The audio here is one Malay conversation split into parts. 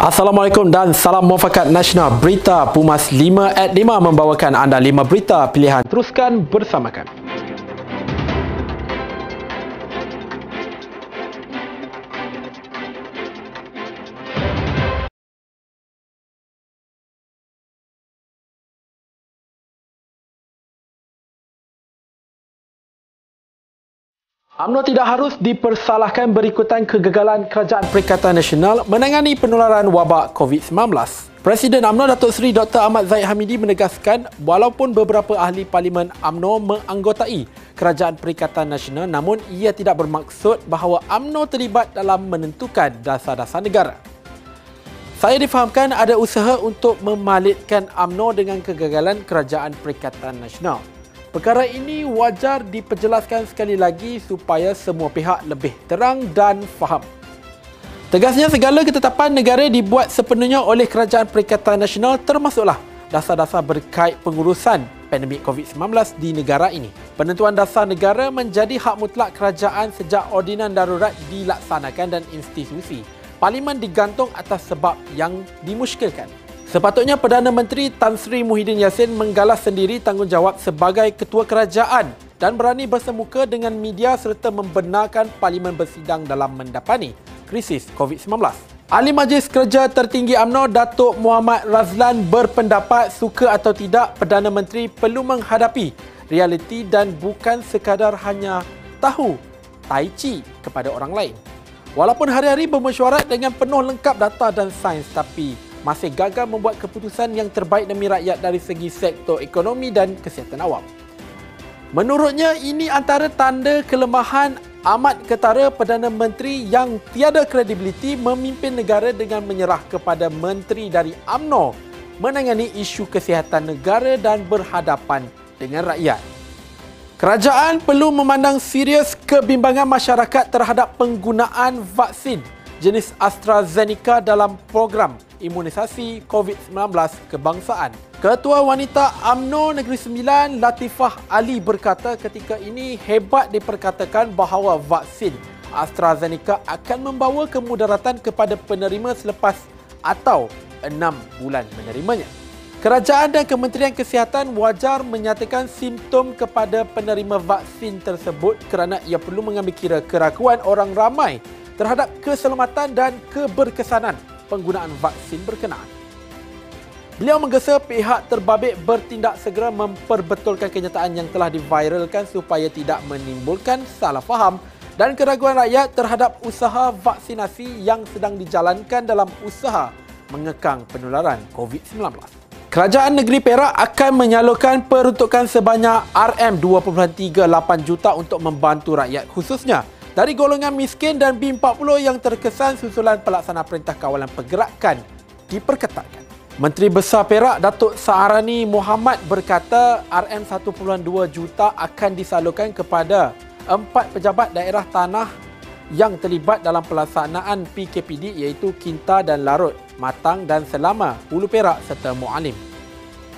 Assalamualaikum dan salam muafakat nasional. Berita Pumas 5 at 5 membawakan anda 5 berita pilihan. Teruskan bersama kami. UMNO tidak harus dipersalahkan berikutan kegagalan Kerajaan Perikatan Nasional menangani penularan wabak COVID-19. Presiden UMNO Datuk Seri Dr. Ahmad Zaid Hamidi menegaskan walaupun beberapa ahli parlimen UMNO menganggotai Kerajaan Perikatan Nasional namun ia tidak bermaksud bahawa UMNO terlibat dalam menentukan dasar-dasar negara. Saya difahamkan ada usaha untuk memalitkan UMNO dengan kegagalan Kerajaan Perikatan Nasional. Perkara ini wajar diperjelaskan sekali lagi supaya semua pihak lebih terang dan faham. Tegasnya segala ketetapan negara dibuat sepenuhnya oleh Kerajaan Perikatan Nasional termasuklah dasar-dasar berkait pengurusan pandemik COVID-19 di negara ini. Penentuan dasar negara menjadi hak mutlak kerajaan sejak ordinan darurat dilaksanakan dan institusi. Parlimen digantung atas sebab yang dimuskilkan. Sepatutnya Perdana Menteri Tan Sri Muhyiddin Yassin menggalas sendiri tanggungjawab sebagai ketua kerajaan dan berani bersemuka dengan media serta membenarkan parlimen bersidang dalam mendapani krisis COVID-19. Ahli Majlis Kerja Tertinggi AMNO Datuk Muhammad Razlan berpendapat suka atau tidak Perdana Menteri perlu menghadapi realiti dan bukan sekadar hanya tahu tai chi kepada orang lain. Walaupun hari-hari bermesyuarat dengan penuh lengkap data dan sains tapi masih gagal membuat keputusan yang terbaik demi rakyat dari segi sektor ekonomi dan kesihatan awam. Menurutnya, ini antara tanda kelemahan amat ketara Perdana Menteri yang tiada kredibiliti memimpin negara dengan menyerah kepada menteri dari AMNO menangani isu kesihatan negara dan berhadapan dengan rakyat. Kerajaan perlu memandang serius kebimbangan masyarakat terhadap penggunaan vaksin jenis AstraZeneca dalam program imunisasi COVID-19 kebangsaan. Ketua Wanita AMNO Negeri Sembilan Latifah Ali berkata ketika ini hebat diperkatakan bahawa vaksin AstraZeneca akan membawa kemudaratan kepada penerima selepas atau enam bulan menerimanya. Kerajaan dan Kementerian Kesihatan wajar menyatakan simptom kepada penerima vaksin tersebut kerana ia perlu mengambil kira keraguan orang ramai terhadap keselamatan dan keberkesanan penggunaan vaksin berkenaan. Beliau menggesa pihak terbabit bertindak segera memperbetulkan kenyataan yang telah diviralkan supaya tidak menimbulkan salah faham dan keraguan rakyat terhadap usaha vaksinasi yang sedang dijalankan dalam usaha mengekang penularan COVID-19. Kerajaan Negeri Perak akan menyalurkan peruntukan sebanyak RM2.38 juta untuk membantu rakyat khususnya dari golongan miskin dan B40 yang terkesan susulan pelaksana perintah kawalan pergerakan diperketatkan. Menteri Besar Perak Datuk Saharani Muhammad berkata RM1.2 juta akan disalurkan kepada empat pejabat daerah tanah yang terlibat dalam pelaksanaan PKPD iaitu Kinta dan Larut, Matang dan Selama, Hulu Perak serta Mualim.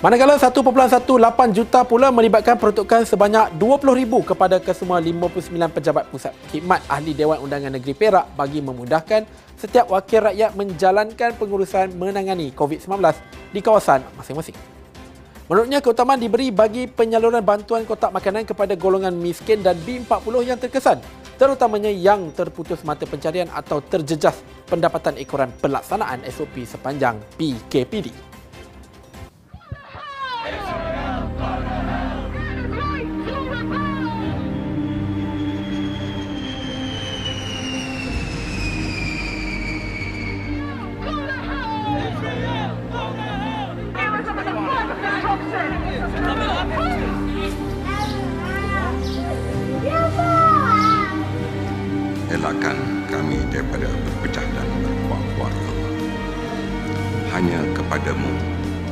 Manakala 1.18 juta pula melibatkan peruntukan sebanyak 20,000 kepada kesemua 59 pejabat pusat khidmat ahli Dewan Undangan Negeri Perak bagi memudahkan setiap wakil rakyat menjalankan pengurusan menangani COVID-19 di kawasan masing-masing. Menurutnya, keutamaan diberi bagi penyaluran bantuan kotak makanan kepada golongan miskin dan B40 yang terkesan, terutamanya yang terputus mata pencarian atau terjejas pendapatan ekoran pelaksanaan SOP sepanjang PKPD. Elakkan kami daripada berpecah dan berkuat-kuat Allah. Hanya kepadamu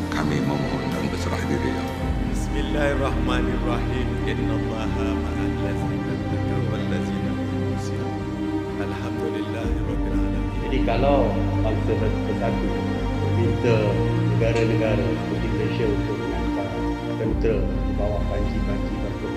kami memohon dan berserah diri ya Bismillahirrahmanirrahim. Inna Allah ma'al ladzina taqaw wal ladzina Alhamdulillahirabbil Jadi kalau bangsa bersatu meminta negara-negara seperti Malaysia untuk mengangkat tentera di bawah panji-panji bangsa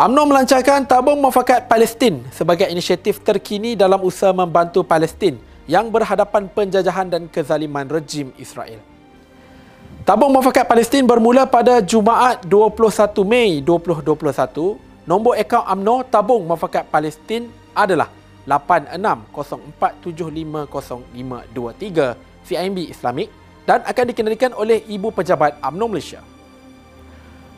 UMNO melancarkan tabung mufakat Palestin sebagai inisiatif terkini dalam usaha membantu Palestin yang berhadapan penjajahan dan kezaliman rejim Israel. Tabung mufakat Palestin bermula pada Jumaat 21 Mei 2021. Nombor akaun UMNO tabung mufakat Palestin adalah 8604750523 CIMB Islamik dan akan dikendalikan oleh Ibu Pejabat UMNO Malaysia.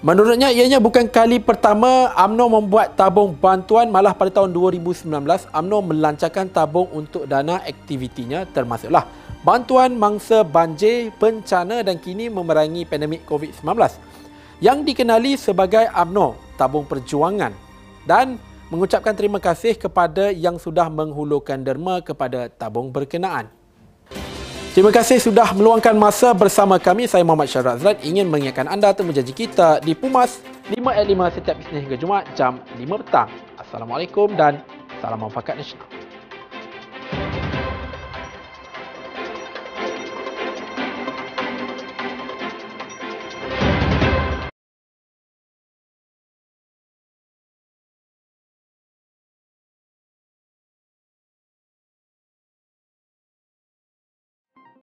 Menurutnya, ianya bukan kali pertama UMNO membuat tabung bantuan malah pada tahun 2019 UMNO melancarkan tabung untuk dana aktivitinya termasuklah bantuan mangsa banjir, bencana dan kini memerangi pandemik COVID-19 yang dikenali sebagai UMNO Tabung Perjuangan dan mengucapkan terima kasih kepada yang sudah menghulurkan derma kepada tabung berkenaan. Terima kasih sudah meluangkan masa bersama kami. Saya Muhammad Syarah Azrat ingin mengingatkan anda temu janji kita di Pumas 5 at 5 setiap Isnin hingga Jumaat jam 5 petang. Assalamualaikum dan salam mufakat nasional.